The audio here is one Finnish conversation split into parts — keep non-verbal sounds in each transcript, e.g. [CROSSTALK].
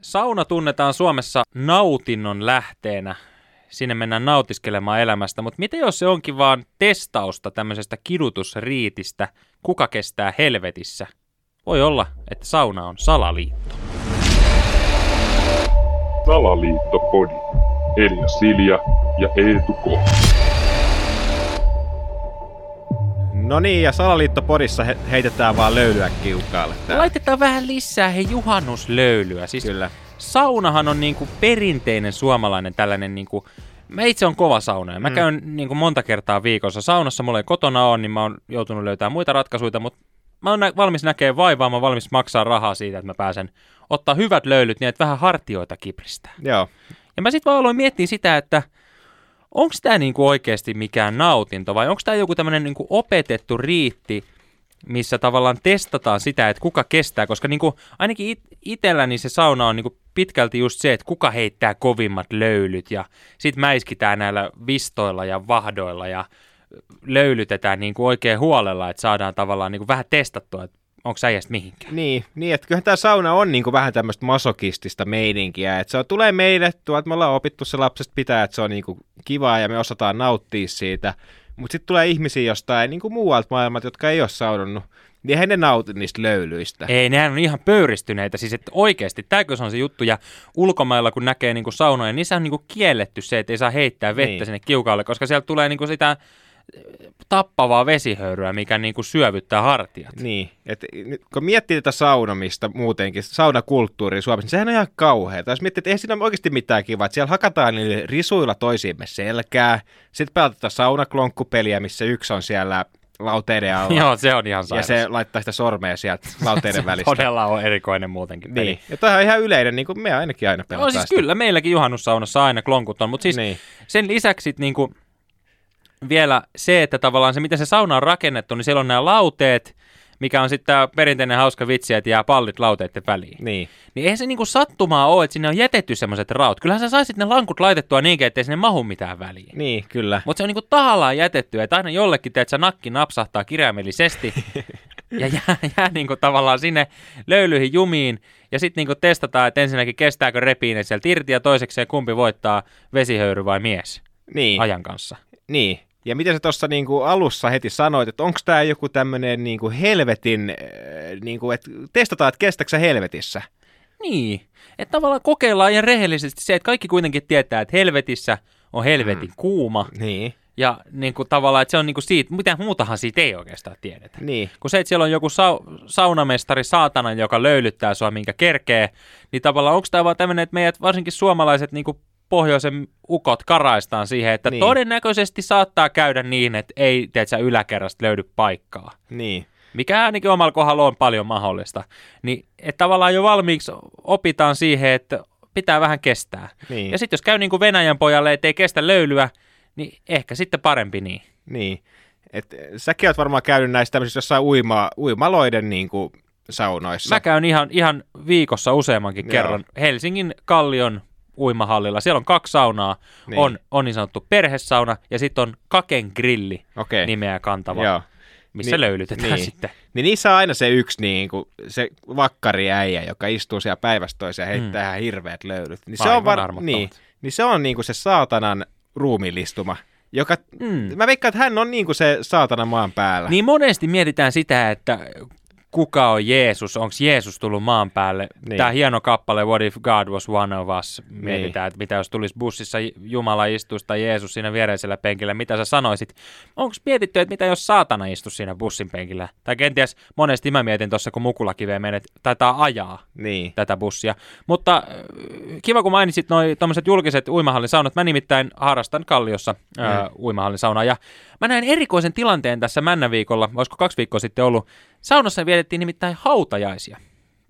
Sauna tunnetaan Suomessa nautinnon lähteenä. Sinne mennään nautiskelemaan elämästä, mutta mitä jos se onkin vaan testausta tämmöisestä kidutusriitistä, kuka kestää helvetissä? Voi olla, että sauna on salaliitto. Salaliittopodi. Elia Silja ja Eetu K. No niin, ja Salaliittopodissa he- heitetään vaan löylyä kiukaalle. täällä. Laitetaan vähän lisää he juhannuslöylyä. Siis Kyllä. saunahan on niinku perinteinen suomalainen tällainen niinku, Mä itse on kova sauna mä Mm. käyn niinku monta kertaa viikossa saunassa. Mulla ei kotona on, niin mä oon joutunut löytämään muita ratkaisuja, mutta mä oon nä- valmis näkee vaivaa, mä oon valmis maksaa rahaa siitä, että mä pääsen ottaa hyvät löylyt niin, että vähän hartioita kipristää. Joo. Ja mä sitten vaan aloin miettiä sitä, että onko tämä niinku oikeasti mikään nautinto vai onko tämä joku tämmöinen niinku opetettu riitti, missä tavallaan testataan sitä, että kuka kestää, koska niinku, ainakin it- itselläni se sauna on niinku pitkälti just se, että kuka heittää kovimmat löylyt ja sit mäiskitään näillä vistoilla ja vahdoilla ja löylytetään niinku oikein huolella, että saadaan tavallaan niinku vähän testattua, että onko äijästä mihinkään. Niin, niin, että kyllähän tämä sauna on niinku vähän tämmöistä masokistista meininkiä, että se on, tulee meille, tuolta me ollaan opittu se lapsesta pitää, että se on niinku kivaa ja me osataan nauttia siitä, mutta sitten tulee ihmisiä jostain niinku muualta maailmalta, jotka ei ole saunannut, niin eihän ne nauti niistä löylyistä. Ei, nehän on ihan pöyristyneitä. Siis että oikeasti, tämäkö se on se juttu. Ja ulkomailla, kun näkee niinku saunoja, niin se on niinku kielletty se, että ei saa heittää vettä Niin. sinne kiukaalle, koska sieltä tulee niinku sitä tappavaa vesihöyryä, mikä niinku syövyttää hartiat. Niin, että nyt kun miettii tätä saunomista muutenkin, saunakulttuuria Suomessa, niin sehän on ihan kauheata. Jos miettii, että ei siinä ole oikeasti mitään kivaa, että siellä hakataan niille risuilla toisiimme selkää, sitten pelataan saunaklonkkupeliä, missä yksi on siellä lauteiden alla. Joo, se on ihan ja sairas. se laittaa sitä sormea sieltä [LAUGHS] lauteiden välistä. Todella on erikoinen muutenkin peli. Niin. Ja tämä on ihan yleinen, niin kuin me ainakin aina pelataan No siis sitä. kyllä, meilläkin juhannussaunassa aina klonkut on, mutta siis Niin. sen lisäksi sit niinku vielä se, että tavallaan se, miten se sauna on rakennettu, niin siellä on nämä lauteet, mikä on sitten tämä perinteinen hauska vitsi, että jää pallit lauteiden väliin. Niin. Niin eihän se niinku sattumaa ole, että sinne on jätetty semmoiset raut. Kyllähän sä saisit ne lankut laitettua niinkin, ettei sinne mahu mitään väliin. Niin, kyllä. Mutta se on niinku tahallaan jätetty, että aina jollekin, teet sä nakki napsahtaa kirjaimellisesti [LAUGHS] ja jää, jää niinku tavallaan sinne löylyihin jumiin ja sitten niinku testataan, että ensinnäkin kestääkö repiine sieltä irti ja toisekseen kumpi voittaa vesihöyry vai mies Niin. ajan kanssa. Niin. Ja miten sä tuossa niinku alussa heti sanoit, että onko tämä joku tämmöinen niinku helvetin, äh, niinku, että testataan, että kestääkö sä helvetissä? Niin, että tavallaan kokeillaan ihan rehellisesti se, että kaikki kuitenkin tietää, että helvetissä on helvetin kuuma Niin. ja niin kuin tavallaan, että se on niin kuin siitä, mitä muutahan siitä ei oikeastaan tiedetä. Niin. Kun se, että siellä on joku sau- saunamestari saatana, joka löylyttää sua, minkä kerkee, niin tavallaan onko tämä vaan tämmöinen, että meidät varsinkin suomalaiset niin kuin pohjoisen ukot karaistaan siihen, että Niin. niin. todennäköisesti saattaa käydä niin, että ei, sä yläkerrasta löydy paikkaa. Niin. Mikä ainakin omalla kohdalla on paljon mahdollista. Niin että tavallaan jo valmiiksi opitaan siihen, että pitää vähän kestää. Niin. Ja sitten jos käy niin kuin Venäjän pojalle, että ei kestä löylyä, niin ehkä sitten parempi niin. Niin. Et, säkin oot varmaan käynyt näissä tämmöisissä jossain uima, uimaloiden niinku, saunoissa. Mä käyn ihan, ihan viikossa useammankin Joo. kerran Helsingin Kallion uimahallilla. Siellä on kaksi saunaa. Niin. Niin. On, on niin sanottu perhesauna ja sitten on Kaken grilli Okei. nimeä kantava, Joo. missä Niin- löylytetään niin. sitten. Niin niissä on aina se yksi niinku, se vakkari äijä, joka istuu siellä päivästä toiseen ja heittää ihan hirveät löylyt. Niin se on, var... niin, niin se on niinku se saatanan ruumilistuma, joka, Mm. mä veikkaan, että hän on niinku se saatana maan päällä. Niin monesti mietitään sitä, että kuka on Jeesus, onko Jeesus tullut maan päälle. Niin. Niin. Tämä hieno kappale What if God was one of us, mietitään, että mitä jos tulisi bussissa Jumala istuisi tai Jeesus siinä viereisellä penkillä, mitä sä sanoisit. Onko mietitty, että mitä jos saatana istuisi siinä bussin penkillä? Tai kenties monesti mä mietin tuossa, kun mukulakiveen menet, taitaa ajaa Niin. tätä bussia. Mutta äh, kiva, kun mainitsit noi tommoset julkiset uimahallin saunat. Mä nimittäin harrastan Kalliossa äh, Mm. uimahallin saunaa. Ja mä näin erikoisen tilanteen tässä Männäviikolla, olisiko kaksi viikkoa sitten ollut. Saunassa vietettiin nimittäin hautajaisia.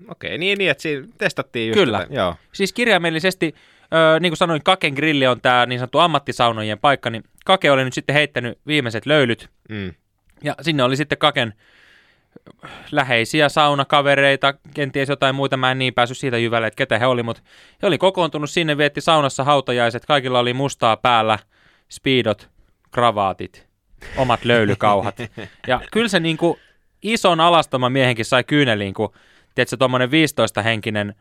Okei, niin, niin, että siinä testattiin just Kyllä. Tätä. Joo. Siis kirjaimellisesti, ö, niin kuin sanoin, Kaken grilli on tämä niin sanottu ammattisaunojen paikka, niin Kake oli nyt sitten heittänyt viimeiset löylyt. Mm. Ja sinne oli sitten Kaken läheisiä saunakavereita, kenties jotain muita, mä en niin päässyt siitä jyvälle, että ketä he oli, mutta he oli kokoontunut sinne, vietti saunassa hautajaiset, kaikilla oli mustaa päällä, speedot, kravaatit, omat löylykauhat. [LAUGHS] Ja kyllä se niin kuin ison alastoman miehenkin sai kyyneliin, kun tiedätkö, tuommoinen 15-henkinen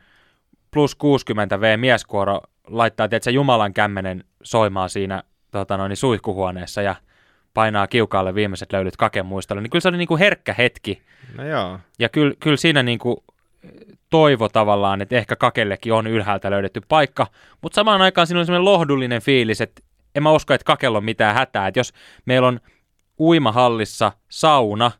plus 60 V mieskuoro laittaa, tiedätkö, Jumalan kämmenen soimaan siinä tota noin, suihkuhuoneessa ja painaa kiukaalle viimeiset löydyt kaken muistolle, niin kyllä se oli niin kuin herkkä hetki. No joo. Ja kyllä, kyllä siinä niin kuin toivo tavallaan, että ehkä kakellekin on ylhäältä löydetty paikka, mutta samaan aikaan siinä on semmoinen lohdullinen fiilis, että en mä usko, että kakella on mitään hätää, että jos meillä on uimahallissa sauna,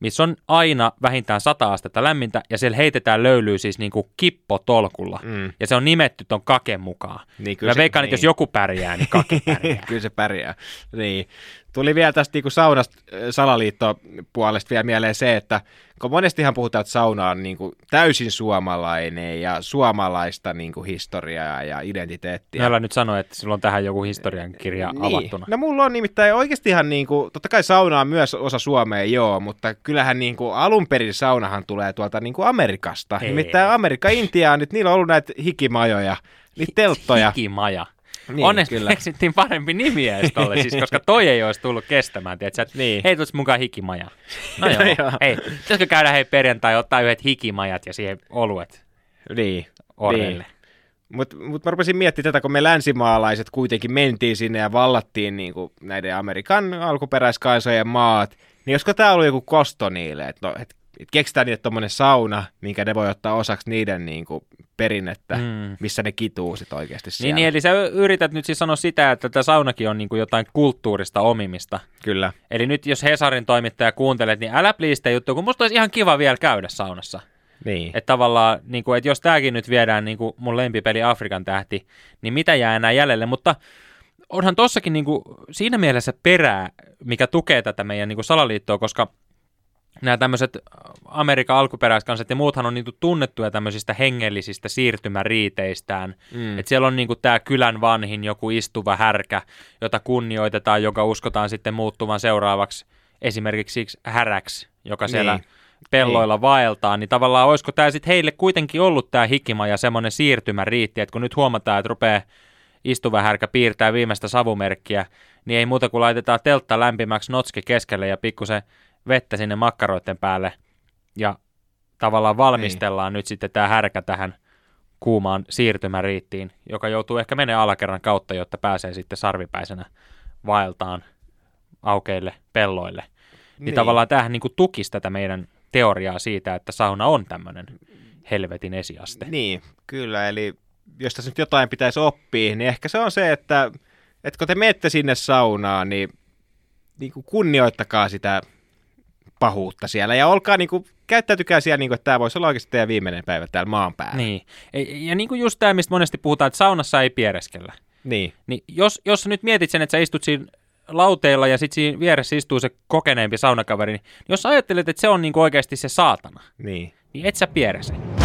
missä on aina vähintään 100 astetta lämmintä, ja siellä heitetään löylyä siis niin kuin kippotolkulla, Mm. ja se on nimetty ton kaken mukaan. Niin, Mä veikkaan, että jos joku pärjää, niin kake pärjää. [LAUGHS] Kyllä se pärjää. Niin. Tuli vielä tästä niin saunasta äh, salaliittopuolesta vielä mieleen se, että kun monestihan puhutaan, että sauna on niin kuin täysin suomalainen ja suomalaista niin kuin historiaa ja identiteettiä. Älä nyt sano, että sulla on tähän joku historiankirja niin. avattuna. No mulla on nimittäin oikeastihan, niin kuin, totta kai sauna on myös osa Suomea, joo, mutta kyllähän niin kuin, alun perin saunahan tulee tuolta niin kuin Amerikasta. Ei. Nimittäin Amerikka, Intia, nyt niillä on ollut näitä hikimajoja, niitä telttoja. Hikimaja. Niin, Onneksi kyllä. keksittiin parempi nimi edes tolle, siis, koska toi ei olisi tullut kestämään, tiedätkö, että Niin. hei, tuossa mukaan hikimaja. [LAUGHS] No Joo, joo, joo. hei, pitäisikö käydä hei perjantai ottaa yhdet hikimajat ja siihen oluet Niin. orrelle. Niin. Mutta mut mä rupesin miettimään tätä, kun me länsimaalaiset kuitenkin mentiin sinne ja vallattiin niin kuin näiden Amerikan alkuperäiskansojen maat, niin olisiko tämä ollut joku kosto niille, että no, et, et keksitään niille tommonen sauna, minkä ne voi ottaa osaksi niiden niin kuin perinnettä, mm. Missä ne kituu sit oikeasti siellä. Niin, niin, eli sä yrität nyt siis sanoa sitä, että tämä saunakin on niin kuin jotain kulttuurista omimista. Kyllä. Eli nyt jos Hesarin toimittaja kuuntelet, niin älä pliistä juttu, kun musta olisi ihan kiva vielä käydä saunassa. Niin. Että tavallaan, niin kuin, että jos tämäkin nyt viedään niin kuin mun lempipeli Afrikan tähti, niin mitä jää enää jäljelle? Mutta onhan tossakin niin kuin, siinä mielessä perää, mikä tukee tätä meidän niin kuin salaliittoa, koska nämä tämmöiset Amerikan alkuperäiskansat ja muuthan on niin kuin tunnettuja tämmöisistä hengellisistä siirtymäriiteistään. Mm. Että siellä on niin kuin tämä kylän vanhin joku istuva härkä, jota kunnioitetaan, joka uskotaan sitten muuttuvan seuraavaksi esimerkiksi siksi häräksi, joka siellä Niin. pelloilla vaeltaa, niin tavallaan olisiko tämä sitten heille kuitenkin ollut tämä hikima ja semmoinen siirtymäriitti, että kun nyt huomataan, että rupeaa istuva härkä piirtää viimeistä savumerkkiä, niin ei muuta kuin laitetaan teltta lämpimäksi notski keskelle ja pikkusen vettä sinne makkaroiden päälle ja tavallaan valmistellaan nyt sitten tämä härkä tähän kuumaan siirtymäriittiin, joka joutuu ehkä menemään alakerran kautta, jotta pääsee sitten sarvipäisenä vaeltaan aukeille pelloille. Niin, Niin. niin tavallaan tämähän niin tukisi tätä meidän teoriaa siitä, että sauna on tämmöinen helvetin esiaste. Niin, kyllä. Eli jos tässä nyt jotain pitäisi oppia, niin ehkä se on se, että, että kun te menette sinne saunaan, niin, niin kuin kunnioittakaa sitä pahuutta siellä ja olkaa niin kuin, käyttäytykää siellä niin kuin, että tämä voisi olla oikeasti teidän viimeinen päivä täällä maan päällä. Niin. Ja niin kuin just tämä, mistä monesti puhutaan, että saunassa ei piereskellä. Niin. Niin jos, jos nyt mietit sen, että sä istut siinä lauteilla ja sitten siinä vieressä istuu se kokeneempi saunakaveri, niin jos ajattelet, että se on niin kuin oikeasti se saatana, niin. niin et sä pierese.